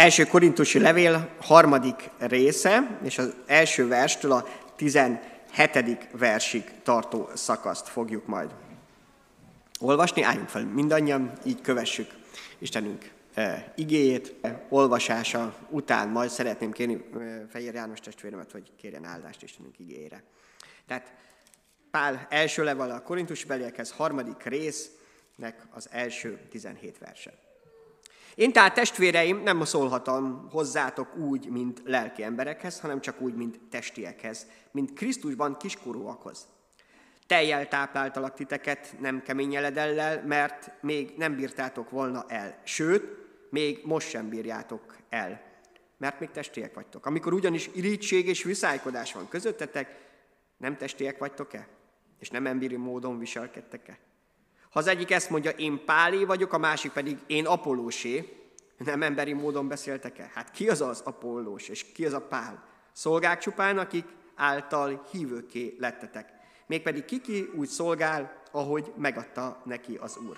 Első korintusi levél harmadik része, és az első verstől a 17. versig tartó szakaszt fogjuk majd olvasni. Álljunk fel mindannyian, így kövessük Istenünk e, igéjét. Olvasása után majd szeretném kérni e, Fehér János testvéremet, hogy kérjen áldást Istenünk igéjére. Tehát Pál első level a korintusi beliekhez harmadik résznek az első 17 verse. Én tehát testvéreim nem szólhatom hozzátok úgy, mint lelki emberekhez, hanem csak úgy, mint testiekhez, mint Krisztusban kiskorúakhoz. Teljel tápláltalak titeket, nem kemény eledellel, mert még nem bírtátok volna el. Sőt, még most sem bírjátok el, mert még testiek vagytok. Amikor ugyanis irítség és viszálykodás van közöttetek, nem testiek vagytok-e? És nem emberi módon viselkedtek-e? Ha az egyik ezt mondja, én Pálé vagyok, a másik pedig én Apollósé, nem emberi módon beszéltek-e? Hát ki az az Apollós, és ki az a Pál? Szolgák csupán, akik által hívőké lettetek. Mégpedig kiki úgy szolgál, ahogy megadta neki az Úr.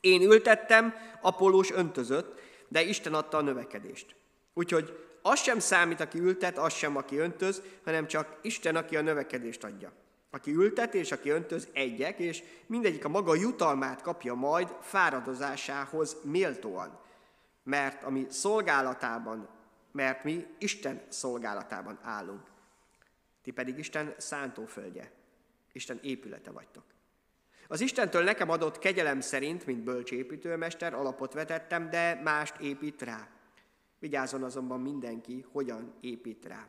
Én ültettem, Apollós öntözött, de Isten adta a növekedést. Úgyhogy az sem számít, aki ültet, az sem, aki öntöz, hanem csak Isten, aki a növekedést adja. Aki ültet és aki öntöz egyek, és mindegyik a maga jutalmát kapja majd fáradozásához méltóan. Mert a mi szolgálatában, mert mi Isten szolgálatában állunk. Ti pedig Isten szántóföldje, Isten épülete vagytok. Az Istentől nekem adott kegyelem szerint, mint bölcsépítőmester, alapot vetettem, de mást épít rá. Vigyázzon azonban mindenki, hogyan épít rá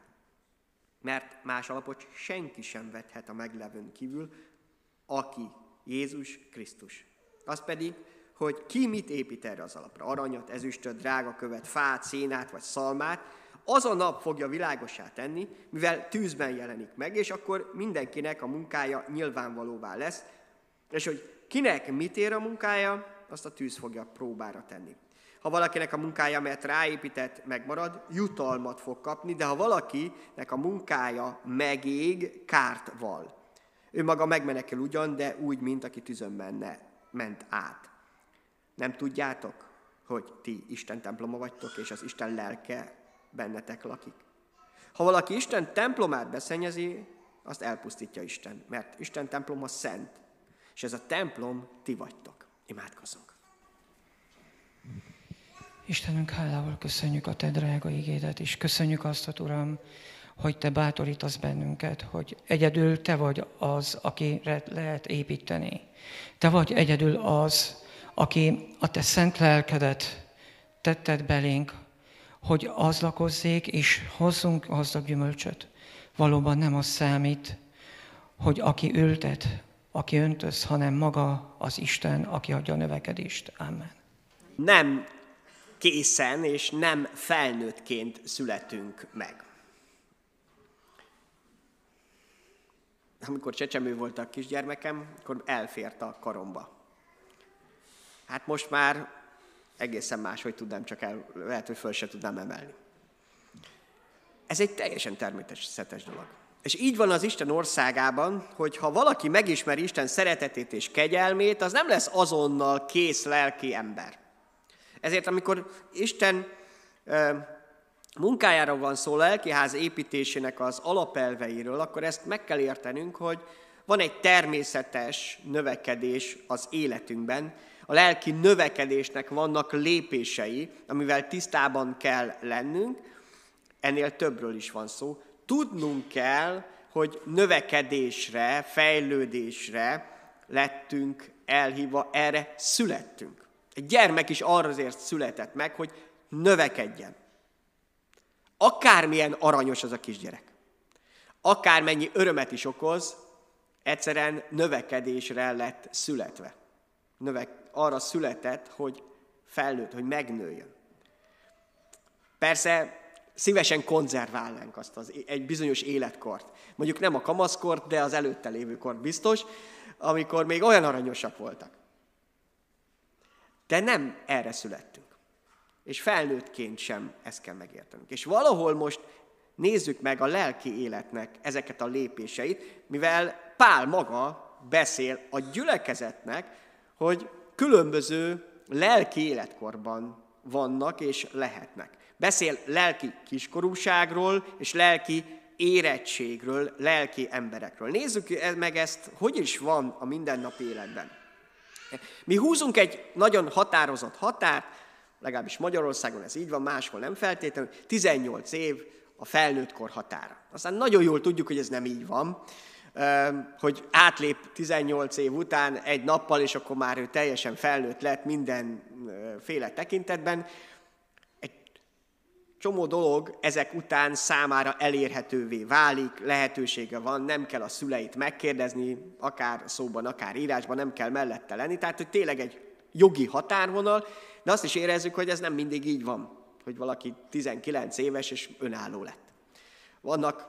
mert más alapot senki sem vethet a meglevőn kívül, aki Jézus Krisztus. Az pedig, hogy ki mit épít erre az alapra, aranyat, ezüstöt, drága követ, fát, szénát vagy szalmát, az a nap fogja világosá tenni, mivel tűzben jelenik meg, és akkor mindenkinek a munkája nyilvánvalóvá lesz, és hogy kinek mit ér a munkája, azt a tűz fogja próbára tenni. Ha valakinek a munkája, mert ráépített, megmarad, jutalmat fog kapni, de ha valakinek a munkája megég, kárt val. Ő maga megmenekül ugyan, de úgy, mint aki tűzön menne, ment át. Nem tudjátok, hogy ti Isten temploma vagytok, és az Isten lelke bennetek lakik? Ha valaki Isten templomát beszennyezi, azt elpusztítja Isten, mert Isten temploma szent, és ez a templom ti vagytok. Imádkozzunk. Istenünk, hálával köszönjük a Te drága igédet, és köszönjük azt, Uram, hogy Te bátorítasz bennünket, hogy egyedül Te vagy az, akire lehet építeni. Te vagy egyedül az, aki a Te szent lelkedet tetted belénk, hogy az lakozzék, és hozzunk gazdag gyümölcsöt. Valóban nem az számít, hogy aki ültet, aki öntöz, hanem maga az Isten, aki adja a növekedést. Amen. Nem készen és nem felnőttként születünk meg. Amikor csecsemő volt a kisgyermekem, akkor elfért a karomba. Hát most már egészen más, hogy tudnám csak el, lehet, hogy föl se tudnám emelni. Ez egy teljesen természetes dolog. És így van az Isten országában, hogy ha valaki megismeri Isten szeretetét és kegyelmét, az nem lesz azonnal kész lelki ember. Ezért amikor Isten munkájára van szó lelkiház építésének az alapelveiről, akkor ezt meg kell értenünk, hogy van egy természetes növekedés az életünkben, a lelki növekedésnek vannak lépései, amivel tisztában kell lennünk, ennél többről is van szó. Tudnunk kell, hogy növekedésre, fejlődésre lettünk elhívva, erre születtünk. Egy gyermek is arra azért született meg, hogy növekedjen. Akármilyen aranyos az a kisgyerek, akármennyi örömet is okoz, egyszerűen növekedésre lett születve. Növek, arra született, hogy fejlőd, hogy megnőjön. Persze szívesen konzerválnánk azt az, egy bizonyos életkort. Mondjuk nem a kamaszkort, de az előtte lévő kort biztos, amikor még olyan aranyosak voltak. De nem erre születtünk. És felnőttként sem ezt kell megértenünk. És valahol most nézzük meg a lelki életnek ezeket a lépéseit, mivel Pál maga beszél a gyülekezetnek, hogy különböző lelki életkorban vannak és lehetnek. Beszél lelki kiskorúságról és lelki érettségről, lelki emberekről. Nézzük meg ezt, hogy is van a mindennapi életben. Mi húzunk egy nagyon határozott határt, legalábbis Magyarországon ez így van, máshol nem feltétlenül, 18 év a felnőtt kor határa. Aztán nagyon jól tudjuk, hogy ez nem így van, hogy átlép 18 év után egy nappal, és akkor már ő teljesen felnőtt lett mindenféle tekintetben. Csomó dolog ezek után számára elérhetővé válik, lehetősége van, nem kell a szüleit megkérdezni, akár szóban, akár írásban, nem kell mellette lenni. Tehát, hogy tényleg egy jogi határvonal, de azt is érezzük, hogy ez nem mindig így van, hogy valaki 19 éves és önálló lett. Vannak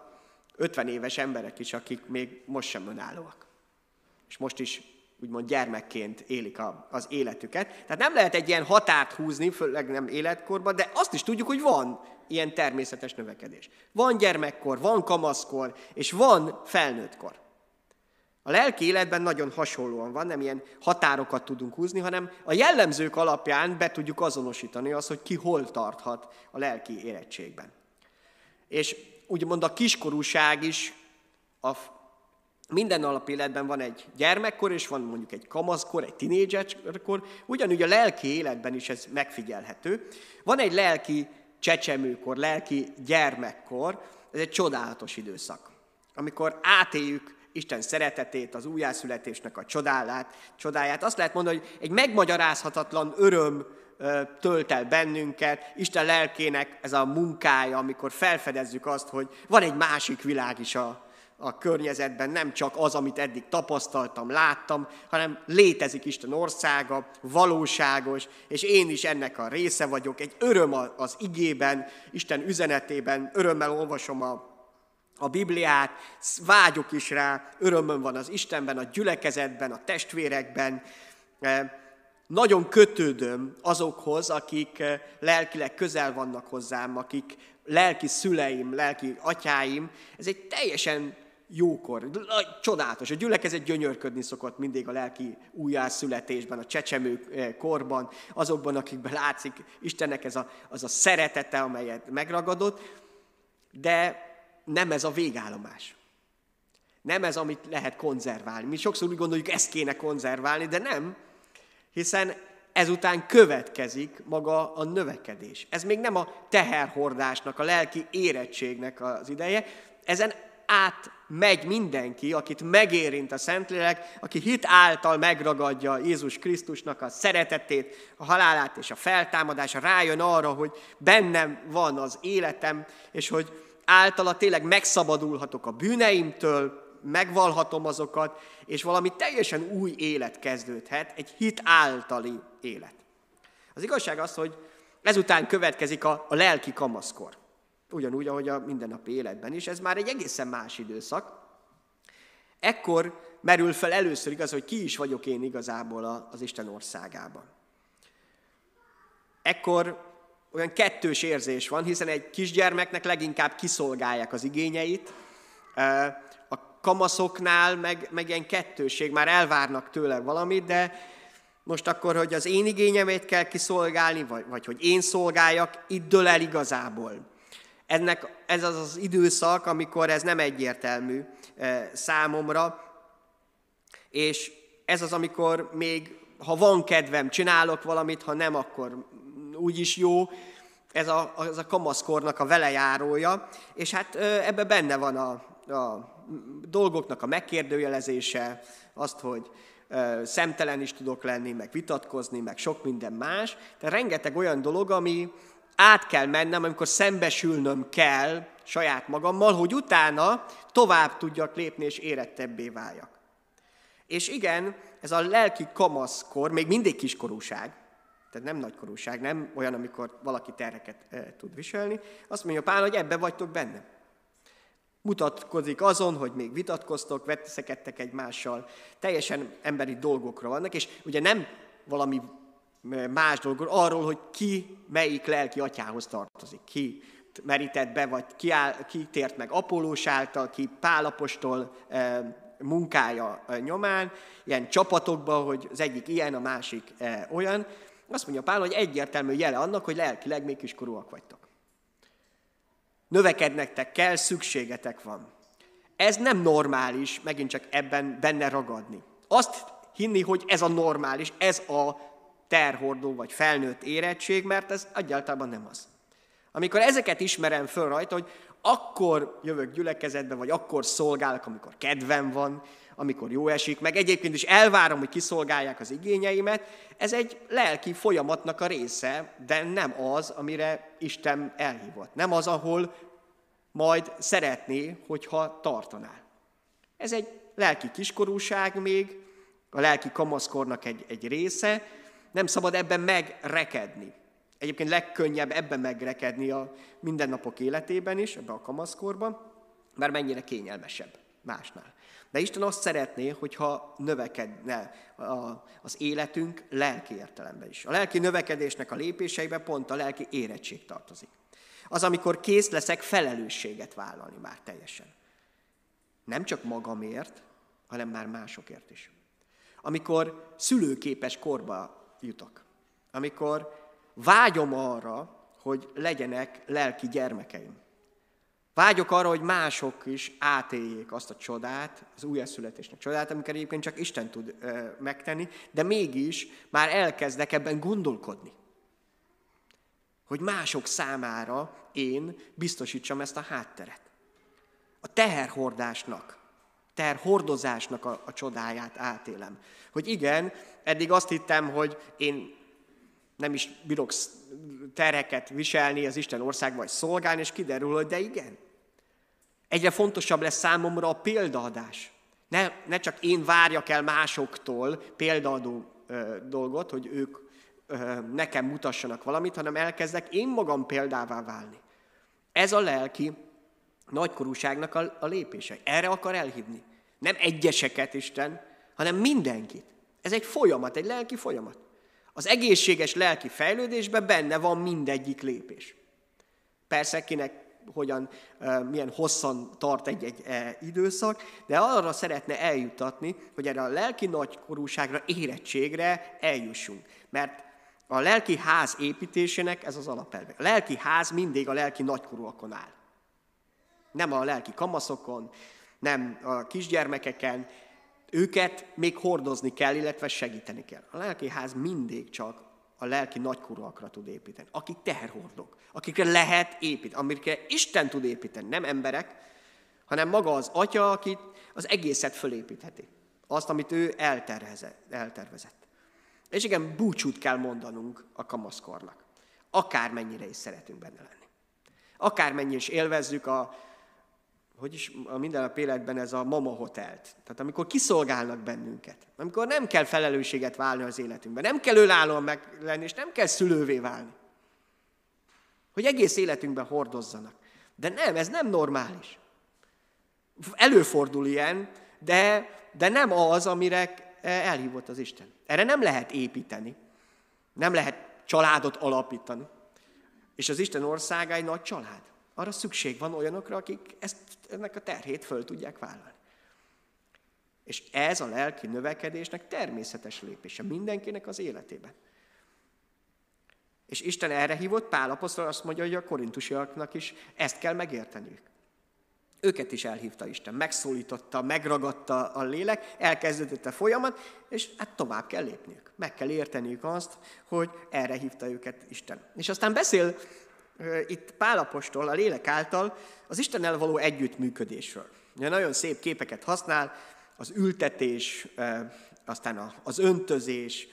50 éves emberek is, akik még most sem önállóak. És most is úgymond gyermekként élik a, az életüket. Tehát nem lehet egy ilyen határt húzni, főleg nem életkorban, de azt is tudjuk, hogy van ilyen természetes növekedés. Van gyermekkor, van kamaszkor, és van felnőttkor. A lelki életben nagyon hasonlóan van, nem ilyen határokat tudunk húzni, hanem a jellemzők alapján be tudjuk azonosítani azt, hogy ki hol tarthat a lelki érettségben. És úgymond a kiskorúság is a minden alap életben van egy gyermekkor, és van mondjuk egy kamaszkor, egy tinédzserkor, ugyanúgy a lelki életben is ez megfigyelhető. Van egy lelki csecsemőkor, lelki gyermekkor, ez egy csodálatos időszak, amikor átéljük Isten szeretetét, az újjászületésnek a csodálát, csodáját. Azt lehet mondani, hogy egy megmagyarázhatatlan öröm tölt el bennünket, Isten lelkének ez a munkája, amikor felfedezzük azt, hogy van egy másik világ is a, a környezetben, nem csak az, amit eddig tapasztaltam, láttam, hanem létezik Isten országa, valóságos, és én is ennek a része vagyok. Egy öröm az igében, Isten üzenetében, örömmel olvasom a, a Bibliát, vágyok is rá, örömöm van az Istenben, a gyülekezetben, a testvérekben, nagyon kötődöm azokhoz, akik eh, lelkileg közel vannak hozzám, akik lelki szüleim, lelki atyáim. Ez egy teljesen jókor, csodálatos. A gyülekezet gyönyörködni szokott mindig a lelki újjászületésben, a csecsemő eh, korban, azokban, akikben látszik Istennek ez a, az a szeretete, amelyet megragadott, de nem ez a végállomás. Nem ez, amit lehet konzerválni. Mi sokszor úgy gondoljuk, ezt kéne konzerválni, de nem, hiszen ezután következik maga a növekedés. Ez még nem a teherhordásnak, a lelki érettségnek az ideje, ezen át megy mindenki, akit megérint a Szentlélek, aki hit által megragadja Jézus Krisztusnak a szeretetét, a halálát és a feltámadása, rájön arra, hogy bennem van az életem, és hogy általa tényleg megszabadulhatok a bűneimtől, megvalhatom azokat, és valami teljesen új élet kezdődhet, egy hit általi élet. Az igazság az, hogy ezután következik a, a lelki kamaszkor. Ugyanúgy, ahogy a mindennapi életben is. Ez már egy egészen más időszak. Ekkor merül fel először igaz, hogy ki is vagyok én igazából az Isten országában. Ekkor olyan kettős érzés van, hiszen egy kisgyermeknek leginkább kiszolgálják az igényeit, kamaszoknál meg, meg ilyen kettőség, már elvárnak tőle valamit, de most akkor, hogy az én igényemét kell kiszolgálni, vagy, vagy hogy én szolgáljak, itt dől el igazából. Ennek, ez az az időszak, amikor ez nem egyértelmű e, számomra, és ez az, amikor még, ha van kedvem, csinálok valamit, ha nem, akkor úgyis jó. Ez a, az a kamaszkornak a velejárója, és hát ebbe benne van a, a dolgoknak a megkérdőjelezése, azt, hogy szemtelen is tudok lenni, meg vitatkozni, meg sok minden más. Tehát rengeteg olyan dolog, ami át kell mennem, amikor szembesülnöm kell saját magammal, hogy utána tovább tudjak lépni és érettebbé váljak. És igen, ez a lelki kamaszkor, még mindig kiskorúság, tehát nem nagykorúság, nem olyan, amikor valaki terheket e, tud viselni. Azt mondja Pál, hogy ebbe vagytok benne mutatkozik azon, hogy még vitatkoztok, veteszekedtek egymással, teljesen emberi dolgokra vannak, és ugye nem valami más dolgokról, arról, hogy ki melyik lelki atyához tartozik, ki merített be, vagy ki, áll, ki tért meg Apollós által, ki Pálapostól e, munkája e, nyomán, ilyen csapatokban, hogy az egyik ilyen, a másik e, olyan. Azt mondja Pál, hogy egyértelmű jele annak, hogy lelkileg még kiskorúak vagytok. Növekednektek kell, szükségetek van. Ez nem normális, megint csak ebben benne ragadni. Azt hinni, hogy ez a normális, ez a terhordó vagy felnőtt érettség, mert ez egyáltalán nem az. Amikor ezeket ismerem föl rajta, hogy akkor jövök gyülekezetbe, vagy akkor szolgálok, amikor kedvem van, amikor jó esik, meg egyébként is elvárom, hogy kiszolgálják az igényeimet, ez egy lelki folyamatnak a része, de nem az, amire Isten elhívott. Nem az, ahol majd szeretné, hogyha tartanál. Ez egy lelki kiskorúság még, a lelki kamaszkornak egy, egy része, nem szabad ebben megrekedni. Egyébként legkönnyebb ebben megrekedni a mindennapok életében is, ebben a kamaszkorban, mert mennyire kényelmesebb másnál. De Isten azt szeretné, hogyha növekedne az életünk lelki értelemben is. A lelki növekedésnek a lépéseiben pont a lelki érettség tartozik. Az, amikor kész leszek felelősséget vállalni már teljesen. Nem csak magamért, hanem már másokért is. Amikor szülőképes korba jutok. Amikor vágyom arra, hogy legyenek lelki gyermekeim. Vágyok arra, hogy mások is átéljék azt a csodát, az újjászületésnek csodát, amiket egyébként csak Isten tud ö, megtenni, de mégis már elkezdek ebben gondolkodni. Hogy mások számára én biztosítsam ezt a hátteret. A teherhordásnak, terhordozásnak a, a csodáját átélem. Hogy igen, eddig azt hittem, hogy én nem is bírok tereket viselni az Isten országban, vagy szolgálni, és kiderül, hogy de igen. Egyre fontosabb lesz számomra a példaadás. Ne, ne csak én várjak el másoktól példaadó ö, dolgot, hogy ők ö, nekem mutassanak valamit, hanem elkezdek én magam példává válni. Ez a lelki nagykorúságnak a, a lépése. Erre akar elhívni. Nem egyeseket Isten, hanem mindenkit. Ez egy folyamat, egy lelki folyamat. Az egészséges lelki fejlődésben benne van mindegyik lépés. Persze kinek hogyan, milyen hosszan tart egy-egy e, időszak, de arra szeretne eljutatni, hogy erre a lelki nagykorúságra, érettségre eljussunk. Mert a lelki ház építésének ez az alapelve. A lelki ház mindig a lelki nagykorúakon áll. Nem a lelki kamaszokon, nem a kisgyermekeken, őket még hordozni kell, illetve segíteni kell. A lelki ház mindig csak a lelki nagykorúakra tud építeni, akik teherhordók, akikre lehet építeni, amikre Isten tud építeni, nem emberek, hanem maga az atya, aki az egészet fölépítheti. Azt, amit ő eltervezett. És igen, búcsút kell mondanunk a kamaszkornak. Akármennyire is szeretünk benne lenni. Akármennyire is élvezzük a, hogy is a mindennap életben ez a mama hotelt. Tehát amikor kiszolgálnak bennünket, amikor nem kell felelősséget válni az életünkben, nem kell önállóan meg lenni, és nem kell szülővé válni. Hogy egész életünkben hordozzanak. De nem, ez nem normális. Előfordul ilyen, de, de nem az, amire elhívott az Isten. Erre nem lehet építeni. Nem lehet családot alapítani. És az Isten országa egy nagy család. Arra szükség van olyanokra, akik ezt, ennek a terhét föl tudják vállalni. És ez a lelki növekedésnek természetes lépése mindenkinek az életében. És Isten erre hívott, Pál apostol azt mondja, hogy a korintusiaknak is ezt kell megérteniük. Őket is elhívta Isten, megszólította, megragadta a lélek, elkezdődött a folyamat, és hát tovább kell lépniük. Meg kell érteniük azt, hogy erre hívta őket Isten. És aztán beszél itt Pálapostól a lélek által az Istennel való együttműködésről. Nagyon szép képeket használ, az ültetés, aztán az öntözés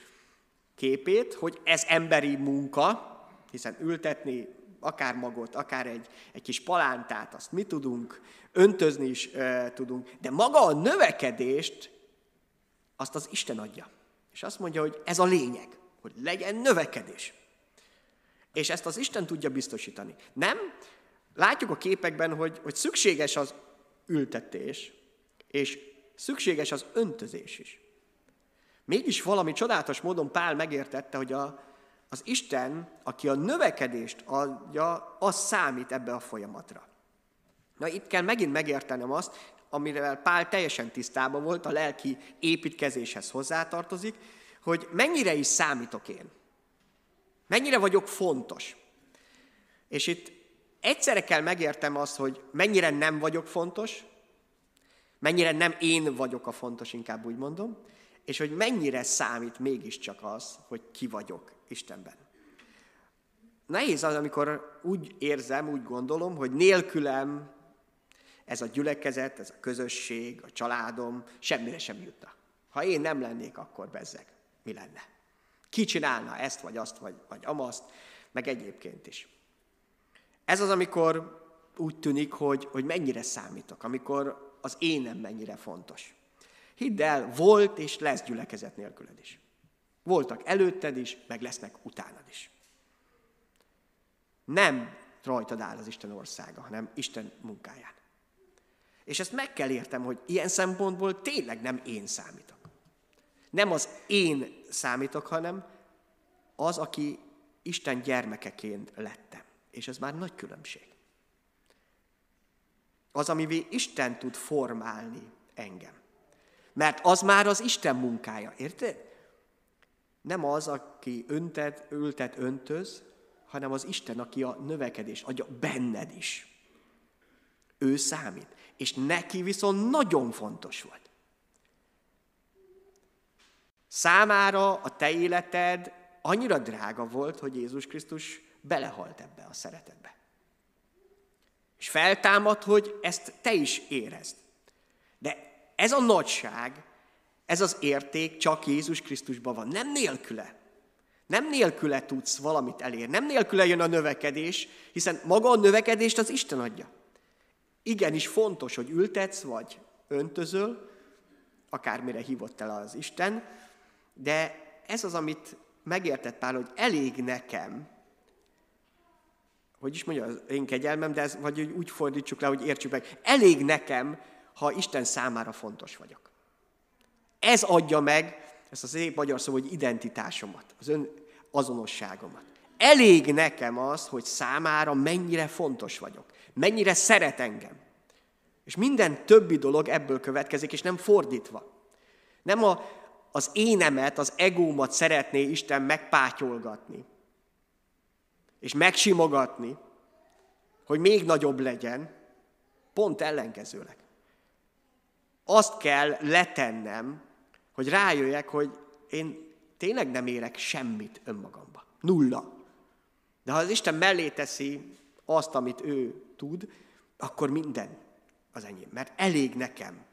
képét, hogy ez emberi munka, hiszen ültetni akár magot, akár egy, egy kis palántát, azt mi tudunk, öntözni is e, tudunk, de maga a növekedést, azt az Isten adja. És azt mondja, hogy ez a lényeg, hogy legyen növekedés. És ezt az Isten tudja biztosítani. Nem? Látjuk a képekben, hogy, hogy szükséges az ültetés, és szükséges az öntözés is. Mégis valami csodálatos módon Pál megértette, hogy a, az Isten, aki a növekedést adja, az számít ebbe a folyamatra. Na itt kell megint megértenem azt, amivel Pál teljesen tisztában volt, a lelki építkezéshez hozzátartozik, hogy mennyire is számítok én. Mennyire vagyok fontos? És itt egyszerre kell megértem azt, hogy mennyire nem vagyok fontos, mennyire nem én vagyok a fontos, inkább úgy mondom, és hogy mennyire számít mégiscsak az, hogy ki vagyok Istenben. Nehéz az, amikor úgy érzem, úgy gondolom, hogy nélkülem ez a gyülekezet, ez a közösség, a családom semmire sem jutna. Ha én nem lennék, akkor bezzeg. Mi lenne? Ki csinálna ezt, vagy azt, vagy, vagy amaszt, meg egyébként is. Ez az, amikor úgy tűnik, hogy, hogy mennyire számítok, amikor az énem mennyire fontos. Hidd el, volt és lesz gyülekezet nélküled is. Voltak előtted is, meg lesznek utánad is. Nem rajtad áll az Isten országa, hanem Isten munkáján. És ezt meg kell értem, hogy ilyen szempontból tényleg nem én számítok. Nem az én számítok, hanem az, aki Isten gyermekeként lettem. És ez már nagy különbség. Az, amivé Isten tud formálni engem. Mert az már az Isten munkája, érted? Nem az, aki öntet, ültet, öntöz, hanem az Isten, aki a növekedés adja benned is. Ő számít. És neki viszont nagyon fontos volt. Számára a te életed annyira drága volt, hogy Jézus Krisztus belehalt ebbe a szeretetbe. És feltámad, hogy ezt te is érezd. De ez a nagyság, ez az érték csak Jézus Krisztusban van, nem nélküle. Nem nélküle tudsz valamit elérni, nem nélküle jön a növekedés, hiszen maga a növekedést az Isten adja. Igenis fontos, hogy ültetsz, vagy öntözöl, akármire hívott el az Isten, de ez az, amit megértett Pál, hogy elég nekem, hogy is mondja, az én kegyelmem, de ez, vagy úgy fordítsuk le, hogy értsük meg, elég nekem, ha Isten számára fontos vagyok. Ez adja meg ezt a szép magyar szó, hogy identitásomat, az ön azonosságomat. Elég nekem az, hogy számára mennyire fontos vagyok, mennyire szeret engem. És minden többi dolog ebből következik, és nem fordítva. Nem a, az énemet, az egómat szeretné Isten megpátyolgatni, és megsimogatni, hogy még nagyobb legyen, pont ellenkezőleg. Azt kell letennem, hogy rájöjjek, hogy én tényleg nem érek semmit önmagamba. Nulla. De ha az Isten mellé teszi azt, amit ő tud, akkor minden az enyém. Mert elég nekem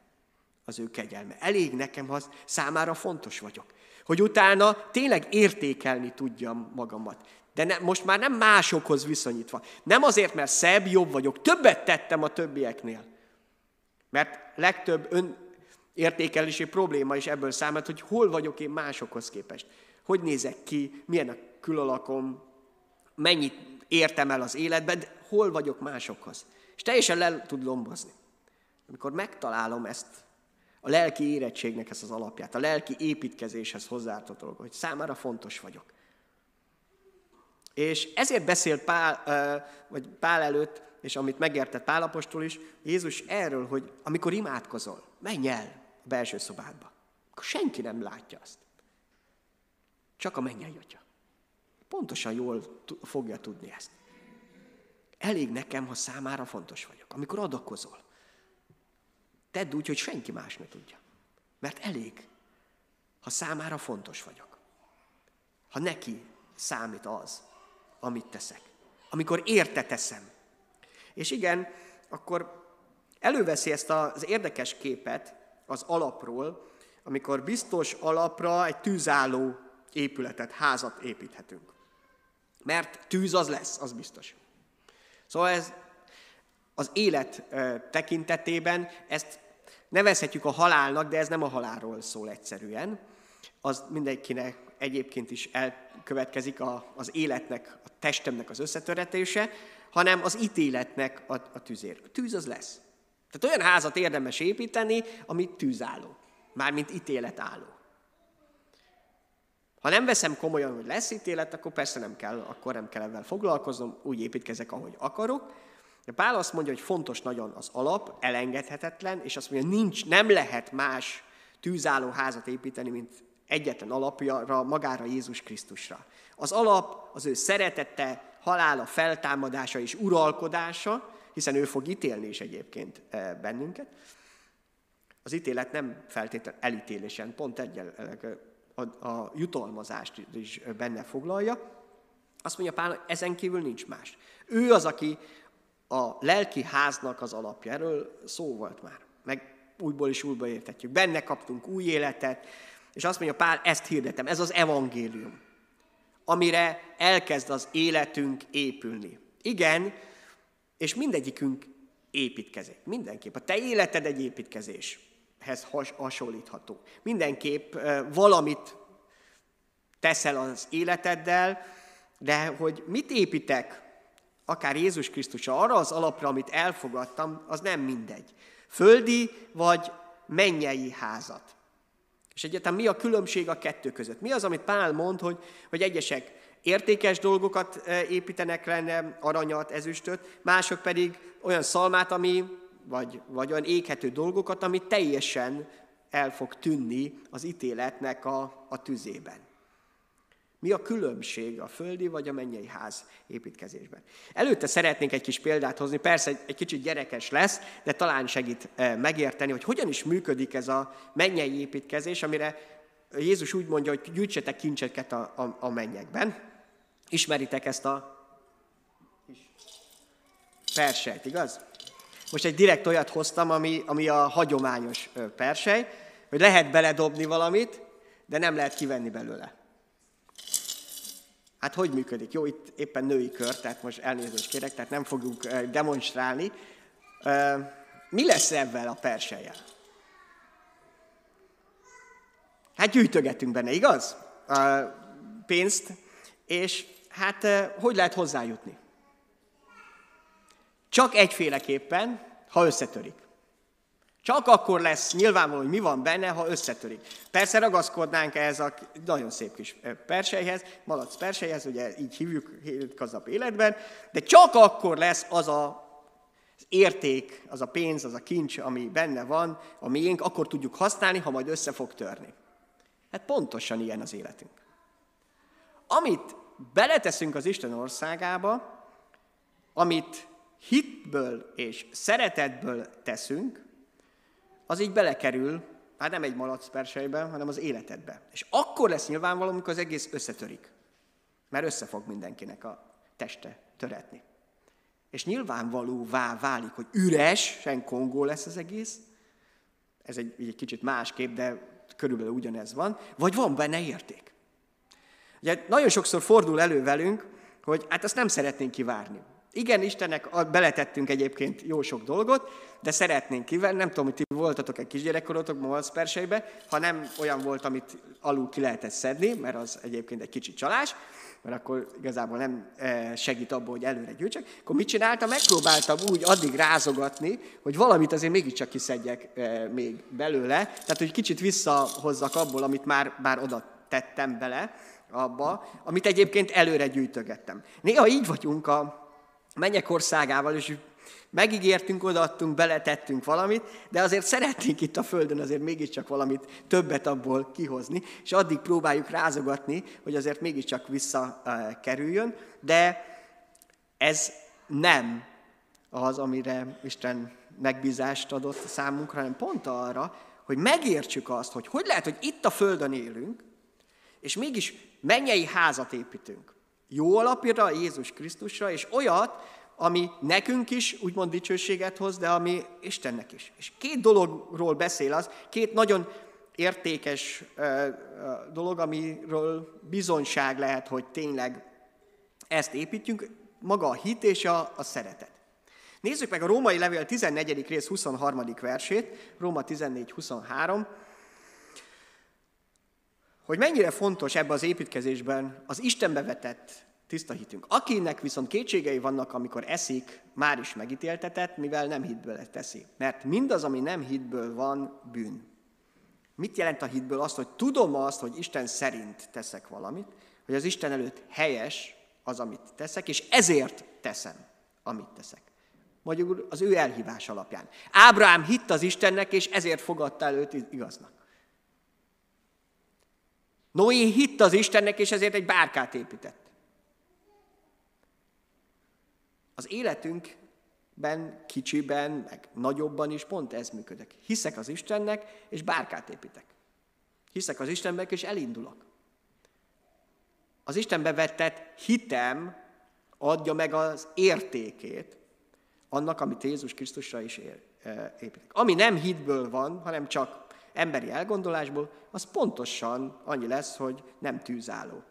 az ő kegyelme. Elég nekem, ha számára fontos vagyok. Hogy utána tényleg értékelni tudjam magamat. De ne, most már nem másokhoz viszonyítva. Nem azért, mert szebb, jobb vagyok. Többet tettem a többieknél. Mert legtöbb ön értékelési probléma is ebből számít, hogy hol vagyok én másokhoz képest. Hogy nézek ki, milyen a külalakom, mennyit értem el az életben, de hol vagyok másokhoz. És teljesen le tud lombozni. Amikor megtalálom ezt, a lelki érettségnek ezt az alapját, a lelki építkezéshez hozzátartó hogy számára fontos vagyok. És ezért beszélt Pál, vagy Pál előtt, és amit megértett Pálapostól is, Jézus erről, hogy amikor imádkozol, menj el a belső szobádba. Akkor senki nem látja azt. Csak a mennyei atya. Pontosan jól fogja tudni ezt. Elég nekem, ha számára fontos vagyok. Amikor adakozol, tedd úgy, hogy senki más ne tudja. Mert elég, ha számára fontos vagyok. Ha neki számít az, amit teszek. Amikor érte teszem. És igen, akkor előveszi ezt az érdekes képet az alapról, amikor biztos alapra egy tűzálló épületet, házat építhetünk. Mert tűz az lesz, az biztos. Szóval ez az élet tekintetében ezt nevezhetjük a halálnak, de ez nem a halálról szól egyszerűen. Az mindenkinek egyébként is elkövetkezik a, az életnek, a testemnek az összetöretése, hanem az ítéletnek a, a tűzér. A tűz az lesz. Tehát olyan házat érdemes építeni, ami tűzálló. Mármint ítéletálló. Ha nem veszem komolyan, hogy lesz ítélet, akkor persze nem kell, akkor nem kell ebben foglalkoznom, úgy építkezek, ahogy akarok. De Pál azt mondja, hogy fontos nagyon az alap, elengedhetetlen, és azt mondja, nincs, nem lehet más tűzálló házat építeni, mint egyetlen alapjára, magára Jézus Krisztusra. Az alap az ő szeretete, halála, feltámadása és uralkodása, hiszen ő fog ítélni is egyébként eh, bennünket. Az ítélet nem feltétlenül elítélésen, pont egyel a, a jutalmazást is benne foglalja. Azt mondja Pál, ezen kívül nincs más. Ő az, aki a lelki háznak az alapja. Erről szó volt már. Meg újból is újból értetjük. Benne kaptunk új életet, és azt mondja Pál, ezt hirdetem, ez az evangélium, amire elkezd az életünk épülni. Igen, és mindegyikünk építkezik. Mindenképp. A te életed egy építkezéshez hasonlítható. Mindenképp valamit teszel az életeddel, de hogy mit építek, akár Jézus Krisztus arra az alapra, amit elfogadtam, az nem mindegy. Földi vagy mennyei házat. És egyetem mi a különbség a kettő között? Mi az, amit Pál mond, hogy, hogy egyesek értékes dolgokat e, építenek lenne, aranyat, ezüstöt, mások pedig olyan szalmát, ami, vagy, vagy olyan éghető dolgokat, ami teljesen el fog tűnni az ítéletnek a, a tüzében. Mi a különbség a földi vagy a mennyei ház építkezésben? Előtte szeretnénk egy kis példát hozni, persze egy, egy kicsit gyerekes lesz, de talán segít e, megérteni, hogy hogyan is működik ez a mennyei építkezés, amire Jézus úgy mondja, hogy gyűjtsetek kincseket a, a, a mennyekben. Ismeritek ezt a persejt, igaz? Most egy direkt olyat hoztam, ami, ami a hagyományos persej, hogy lehet beledobni valamit, de nem lehet kivenni belőle. Hát hogy működik? Jó, itt éppen női kör, tehát most elnézést kérek, tehát nem fogunk demonstrálni. Mi lesz ebben a persejjel? Hát gyűjtögetünk benne, igaz? Pénzt, és hát hogy lehet hozzájutni? Csak egyféleképpen, ha összetörik. Csak akkor lesz nyilvánvaló, hogy mi van benne, ha összetörik. Persze ragaszkodnánk ehhez a nagyon szép kis persejhez, malac persejhez, ugye így hívjuk hétköznap életben, de csak akkor lesz az a az érték, az a pénz, az a kincs, ami benne van, a miénk, akkor tudjuk használni, ha majd össze fog törni. Hát pontosan ilyen az életünk. Amit beleteszünk az Isten országába, amit hitből és szeretetből teszünk, az így belekerül, hát nem egy malac persejbe, hanem az életedbe. És akkor lesz nyilvánvaló, amikor az egész összetörik. Mert össze fog mindenkinek a teste töretni. És nyilvánvalóvá válik, hogy üres, sen kongó lesz az egész. Ez egy, egy kicsit más kép, de körülbelül ugyanez van. Vagy van benne érték. Ugye nagyon sokszor fordul elő velünk, hogy hát azt nem szeretnénk kivárni. Igen, Istennek beletettünk egyébként jó sok dolgot, de szeretnénk kivenni. Nem tudom, hogy ti voltatok egy kisgyerekkorotok Malszperseibe, ha nem olyan volt, amit alul ki lehetett szedni, mert az egyébként egy kicsit csalás, mert akkor igazából nem e, segít abból, hogy előre gyűjtsek. Akkor mit csináltam? Megpróbáltam úgy addig rázogatni, hogy valamit azért mégiscsak kiszedjek e, még belőle, tehát hogy kicsit visszahozzak abból, amit már, már oda tettem bele, abba, amit egyébként előre gyűjtögettem. Néha így vagyunk a mennyek országával, és megígértünk, odaadtunk, beletettünk valamit, de azért szeretnénk itt a Földön azért mégiscsak valamit többet abból kihozni, és addig próbáljuk rázogatni, hogy azért mégiscsak visszakerüljön, de ez nem az, amire Isten megbízást adott számunkra, hanem pont arra, hogy megértsük azt, hogy hogy lehet, hogy itt a Földön élünk, és mégis mennyei házat építünk. Jó alapira Jézus Krisztusra, és olyat, ami nekünk is úgymond dicsőséget hoz, de ami Istennek is. És két dologról beszél az, két nagyon értékes dolog, amiről bizonyság lehet, hogy tényleg ezt építjük, maga a hit és a, a szeretet. Nézzük meg a római levél 14. rész 23. versét, Róma 14.23 hogy mennyire fontos ebbe az építkezésben az Istenbe vetett tiszta hitünk. Akinek viszont kétségei vannak, amikor eszik, már is megítéltetett, mivel nem hitből teszi. Mert mindaz, ami nem hitből van, bűn. Mit jelent a hitből azt, hogy tudom azt, hogy Isten szerint teszek valamit, hogy az Isten előtt helyes az, amit teszek, és ezért teszem, amit teszek. Mondjuk az ő elhívás alapján. Ábrám hitt az Istennek, és ezért fogadta előtt igaznak. Noé hitt az Istennek, és ezért egy bárkát épített. Az életünkben, kicsiben, meg nagyobban is pont ez működik. Hiszek az Istennek, és bárkát építek. Hiszek az Istennek, és elindulok. Az Istenbe vetett hitem adja meg az értékét annak, amit Jézus Krisztusra is ér, e. Ami nem hitből van, hanem csak emberi elgondolásból, az pontosan annyi lesz, hogy nem tűzálló.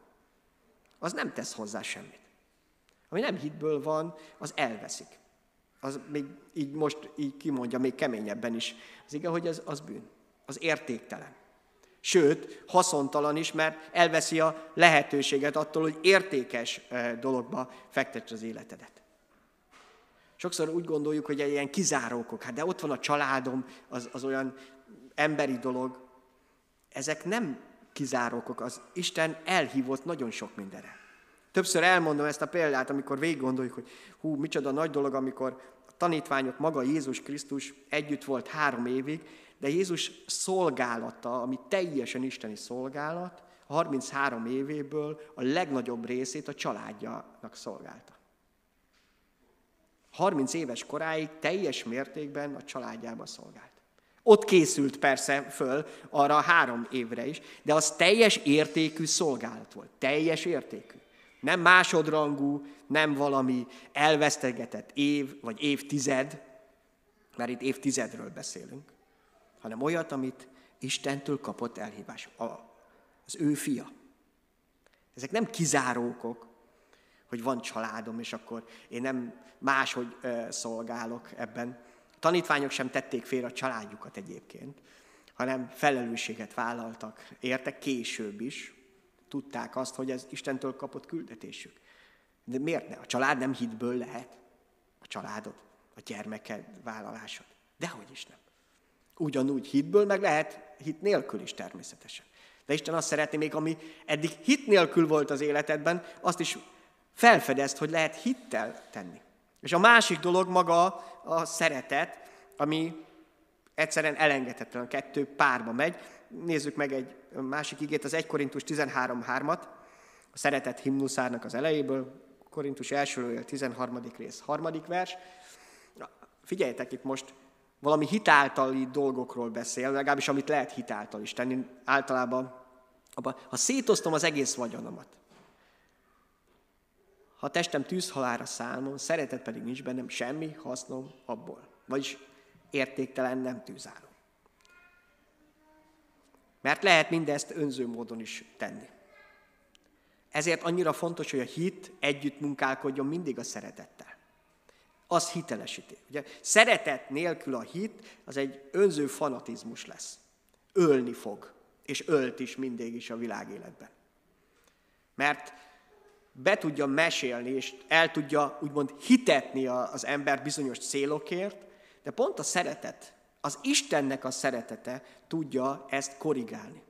Az nem tesz hozzá semmit. Ami nem hitből van, az elveszik. Az még így most így kimondja, még keményebben is. Az igen, hogy az, az bűn. Az értéktelen. Sőt, haszontalan is, mert elveszi a lehetőséget attól, hogy értékes dologba fektets az életedet. Sokszor úgy gondoljuk, hogy egy ilyen kizárókok, hát de ott van a családom, az, az olyan emberi dolog. Ezek nem kizárókok, az Isten elhívott nagyon sok mindenre. Többször elmondom ezt a példát, amikor végig gondoljuk, hogy hú, micsoda nagy dolog, amikor a tanítványok maga Jézus Krisztus együtt volt három évig, de Jézus szolgálata, ami teljesen isteni szolgálat, a 33 évéből a legnagyobb részét a családjának szolgálta. 30 éves koráig teljes mértékben a családjába szolgált. Ott készült persze föl arra három évre is, de az teljes értékű szolgálat volt. Teljes értékű. Nem másodrangú, nem valami elvesztegetett év vagy évtized, mert itt évtizedről beszélünk, hanem olyat, amit Istentől kapott elhívás. Az ő fia. Ezek nem kizárókok, hogy van családom, és akkor én nem máshogy szolgálok ebben. Tanítványok sem tették félre a családjukat egyébként, hanem felelősséget vállaltak. Értek később is, tudták azt, hogy ez Istentől kapott küldetésük. De miért ne? A család nem hitből lehet. A családod, a gyermeked vállalásod. Dehogy is nem. Ugyanúgy hitből, meg lehet hit nélkül is természetesen. De Isten azt szeretné még, ami eddig hit nélkül volt az életedben, azt is felfedezt, hogy lehet hittel tenni. És a másik dolog maga a szeretet, ami egyszerűen elengedhetetlen, a kettő párba megy. Nézzük meg egy másik igét, az 1 Korintus 13.3-at, a szeretet himnuszárnak az elejéből, Korintus első 13. rész, harmadik vers. Figyeljetek itt most, valami hitáltali dolgokról beszél, legalábbis amit lehet hitáltal is tenni. Általában, abba, ha szétoztom az egész vagyonomat, ha testem tűzhalára számon, szeretet pedig nincs bennem, semmi hasznom abból. Vagyis értéktelen, nem tűzálló. Mert lehet mindezt önző módon is tenni. Ezért annyira fontos, hogy a hit együtt munkálkodjon mindig a szeretettel. Az hitelesíti. Ugye szeretet nélkül a hit az egy önző fanatizmus lesz. Ölni fog, és ölt is mindig is a világéletben. Mert be tudja mesélni, és el tudja úgymond hitetni az ember bizonyos célokért, de pont a szeretet, az Istennek a szeretete tudja ezt korrigálni.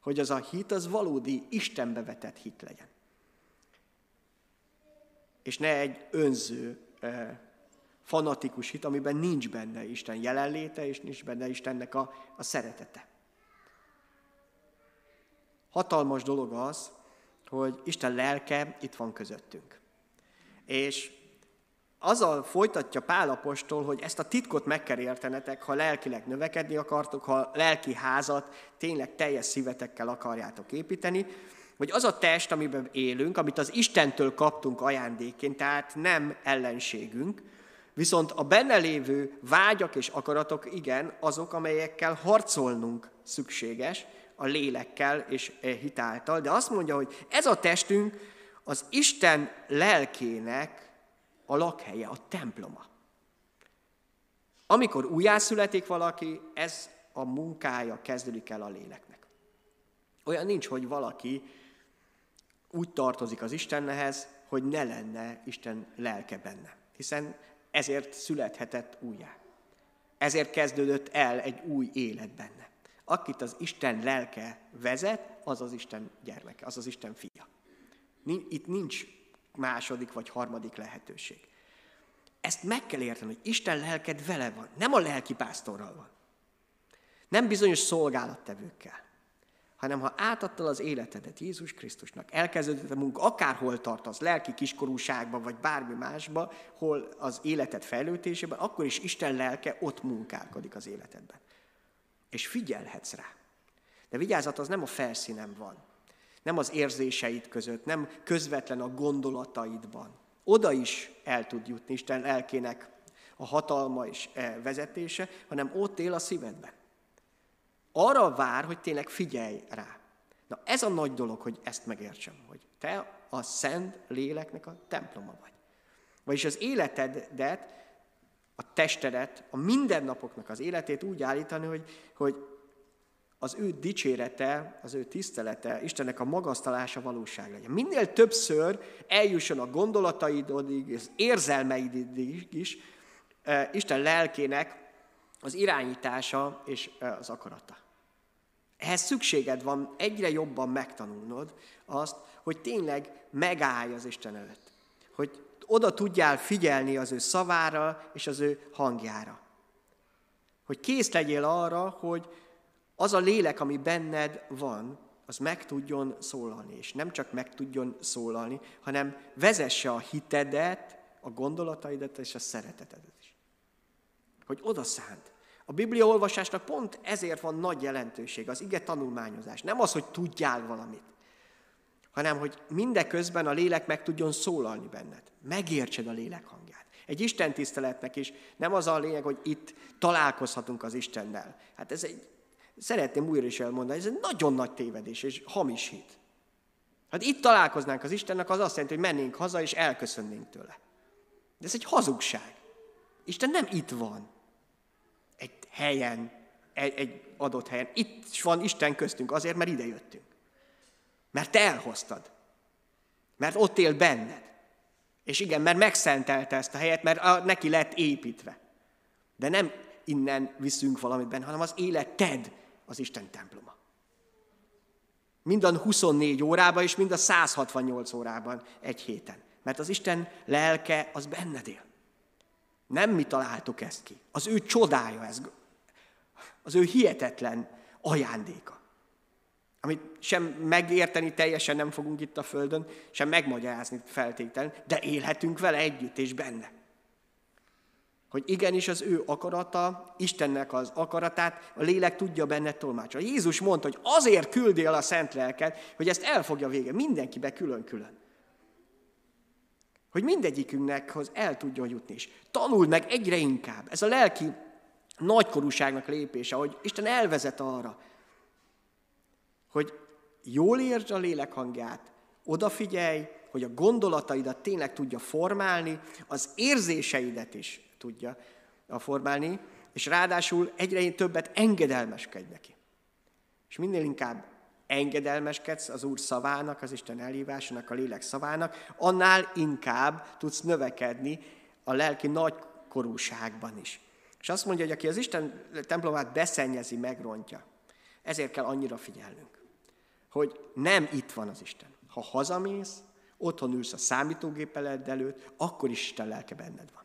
Hogy az a hit az valódi Istenbe vetett hit legyen. És ne egy önző, fanatikus hit, amiben nincs benne Isten jelenléte, és nincs benne Istennek a, a szeretete. Hatalmas dolog az, hogy Isten lelke itt van közöttünk. És azzal folytatja Pál apostol, hogy ezt a titkot meg kell értenetek, ha lelkileg növekedni akartok, ha lelki házat tényleg teljes szívetekkel akarjátok építeni, hogy az a test, amiben élünk, amit az Istentől kaptunk ajándékként, tehát nem ellenségünk, viszont a benne lévő vágyak és akaratok, igen, azok, amelyekkel harcolnunk szükséges, a lélekkel és e, hitáltal, de azt mondja, hogy ez a testünk az Isten lelkének a lakhelye, a temploma. Amikor újjászületik valaki, ez a munkája kezdődik el a léleknek. Olyan nincs, hogy valaki úgy tartozik az Istennehez, hogy ne lenne Isten lelke benne. Hiszen ezért születhetett újjá. Ezért kezdődött el egy új élet benne. Akit az Isten lelke vezet, az az Isten gyermeke, az az Isten fia. Itt nincs második vagy harmadik lehetőség. Ezt meg kell érteni, hogy Isten lelked vele van, nem a lelki pásztorral van. Nem bizonyos szolgálattevőkkel, hanem ha átadtad az életedet Jézus Krisztusnak, elkezdődött a munka, akárhol tartasz, lelki kiskorúságban, vagy bármi másba, hol az életed fejlődésében, akkor is Isten lelke ott munkálkodik az életedben. És figyelhetsz rá. De vigyázat, az nem a felszínen van. Nem az érzéseid között, nem közvetlen a gondolataidban. Oda is el tud jutni Isten lelkének a hatalma és e, vezetése, hanem ott él a szívedben. Arra vár, hogy tényleg figyelj rá. Na ez a nagy dolog, hogy ezt megértsem, hogy te a szent léleknek a temploma vagy. Vagyis az életedet, a testedet, a mindennapoknak az életét úgy állítani, hogy, hogy az ő dicsérete, az ő tisztelete, Istennek a magasztalása valóság legyen. Minél többször eljusson a gondolataidodig, az érzelmeidig is, eh, Isten lelkének az irányítása és eh, az akarata. Ehhez szükséged van egyre jobban megtanulnod azt, hogy tényleg megállj az Isten előtt. Hogy oda tudjál figyelni az ő szavára és az ő hangjára. Hogy kész legyél arra, hogy az a lélek, ami benned van, az meg tudjon szólalni. És nem csak meg tudjon szólalni, hanem vezesse a hitedet, a gondolataidat és a szeretetedet is. Hogy oda szánt. A Biblia olvasásnak pont ezért van nagy jelentőség, az ige tanulmányozás. Nem az, hogy tudjál valamit, hanem hogy mindeközben a lélek meg tudjon szólalni benned. Megértsed a lélek hangját. Egy Isten tiszteletnek is nem az a lényeg, hogy itt találkozhatunk az Istennel. Hát ez egy, szeretném újra is elmondani, ez egy nagyon nagy tévedés és hamis hit. Hát itt találkoznánk az Istennek, az azt jelenti, hogy mennénk haza és elköszönnénk tőle. De ez egy hazugság. Isten nem itt van egy helyen, egy, egy adott helyen. Itt van Isten köztünk azért, mert ide jöttünk. Mert te elhoztad. Mert ott él benned. És igen, mert megszentelte ezt a helyet, mert neki lett építve. De nem innen viszünk valamit benne, hanem az életed az Isten temploma. Mind a 24 órában és mind a 168 órában egy héten. Mert az Isten lelke az benned él. Nem mi találtuk ezt ki. Az ő csodája ez. Az ő hihetetlen ajándéka. Amit sem megérteni teljesen nem fogunk itt a Földön, sem megmagyarázni feltétlenül, de élhetünk vele együtt és benne. Hogy igenis az ő akarata, Istennek az akaratát, a lélek tudja benne tolmácsolni. Jézus mondta, hogy azért küldi el a szent lelket, hogy ezt el fogja vége, mindenkibe külön-külön. Hogy mindegyikünknek el tudjon jutni is. Tanuld meg egyre inkább. Ez a lelki nagykorúságnak lépése, hogy Isten elvezet arra, hogy jól értsd a lélek hangját, odafigyelj, hogy a gondolataidat tényleg tudja formálni, az érzéseidet is tudja formálni, és ráadásul egyre többet engedelmeskedj neki. És minél inkább engedelmeskedsz az Úr szavának, az Isten elhívásának, a lélek szavának, annál inkább tudsz növekedni a lelki nagykorúságban is. És azt mondja, hogy aki az Isten templomát beszennyezi, megrontja. Ezért kell annyira figyelnünk, hogy nem itt van az Isten. Ha hazamész, otthon ülsz a számítógép előtt, akkor is Isten lelke benned van.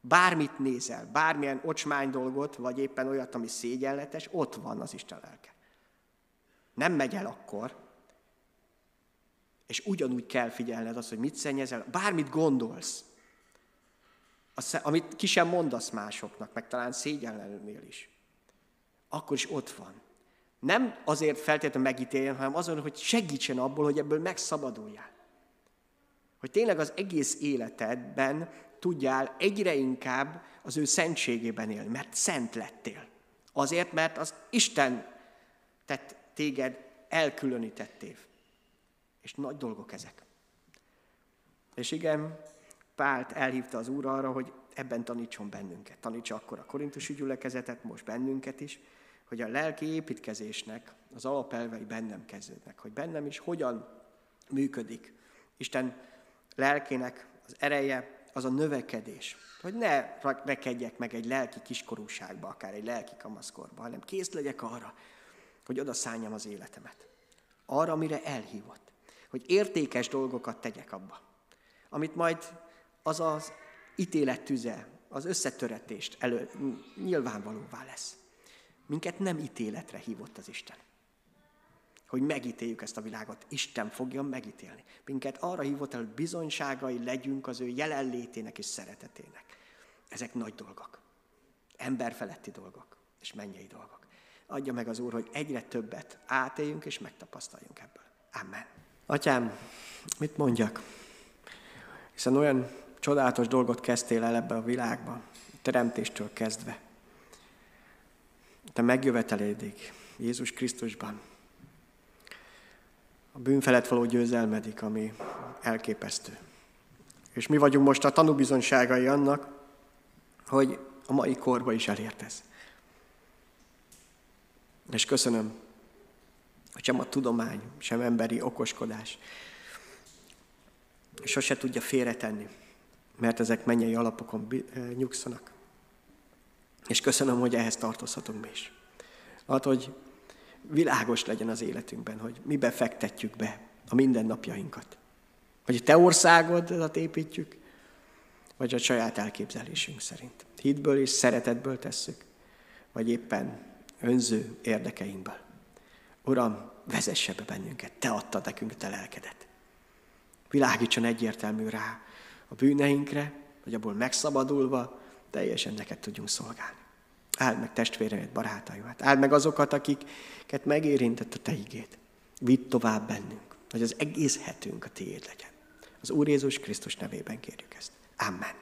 Bármit nézel, bármilyen ocsmány dolgot, vagy éppen olyat, ami szégyenletes, ott van az Isten lelke nem megy el akkor, és ugyanúgy kell figyelned azt, hogy mit szennyezel, bármit gondolsz, azt, amit ki sem mondasz másoknak, meg talán szégyenlennél is, akkor is ott van. Nem azért feltétlenül megítéljen, hanem azon, hogy segítsen abból, hogy ebből megszabaduljál. Hogy tényleg az egész életedben tudjál egyre inkább az ő szentségében élni, mert szent lettél. Azért, mert az Isten tett téged elkülönítettél. És nagy dolgok ezek. És igen, Pált elhívta az Úr arra, hogy ebben tanítson bennünket. Tanítsa akkor a korintusi gyülekezetet, most bennünket is, hogy a lelki építkezésnek az alapelvei bennem kezdődnek, hogy bennem is hogyan működik. Isten lelkének az ereje, az a növekedés. Hogy ne rekedjek meg egy lelki kiskorúságba, akár egy lelki kamaszkorba, hanem kész legyek arra, hogy oda szálljam az életemet. Arra, amire elhívott. Hogy értékes dolgokat tegyek abba. Amit majd az az ítélet tüze, az összetöretést elő, nyilvánvalóvá lesz. Minket nem ítéletre hívott az Isten. hogy megítéljük ezt a világot. Isten fogja megítélni. Minket arra hívott el, hogy bizonyságai legyünk az ő jelenlétének és szeretetének. Ezek nagy dolgok. Emberfeletti dolgok és mennyei dolgok. Adja meg az Úr, hogy egyre többet átéljünk és megtapasztaljunk ebből. Amen. Atyám, mit mondjak? Hiszen olyan csodálatos dolgot kezdtél el ebbe a világba, teremtéstől kezdve. Te megjövetelédig Jézus Krisztusban. A bűn felett való győzelmedik, ami elképesztő. És mi vagyunk most a tanúbizonyságai annak, hogy a mai korba is elért ez. És köszönöm, hogy sem a tudomány, sem emberi okoskodás sose tudja félretenni, mert ezek mennyei alapokon nyugszanak. És köszönöm, hogy ehhez tartozhatunk mi is. Hát, hogy világos legyen az életünkben, hogy mi befektetjük be a mindennapjainkat. Hogy a te országodat építjük, vagy a saját elképzelésünk szerint. Hitből és szeretetből tesszük, vagy éppen önző érdekeinkből. Uram, vezesse be bennünket, Te adtad nekünk Te lelkedet. Világítson egyértelmű rá a bűneinkre, hogy abból megszabadulva teljesen neked tudjunk szolgálni. Áld meg testvéreimet, barátaimat. Áld meg azokat, akiket megérintett a Te igét. Vidd tovább bennünk, hogy az egész hetünk a Tiéd legyen. Az Úr Jézus Krisztus nevében kérjük ezt. Amen.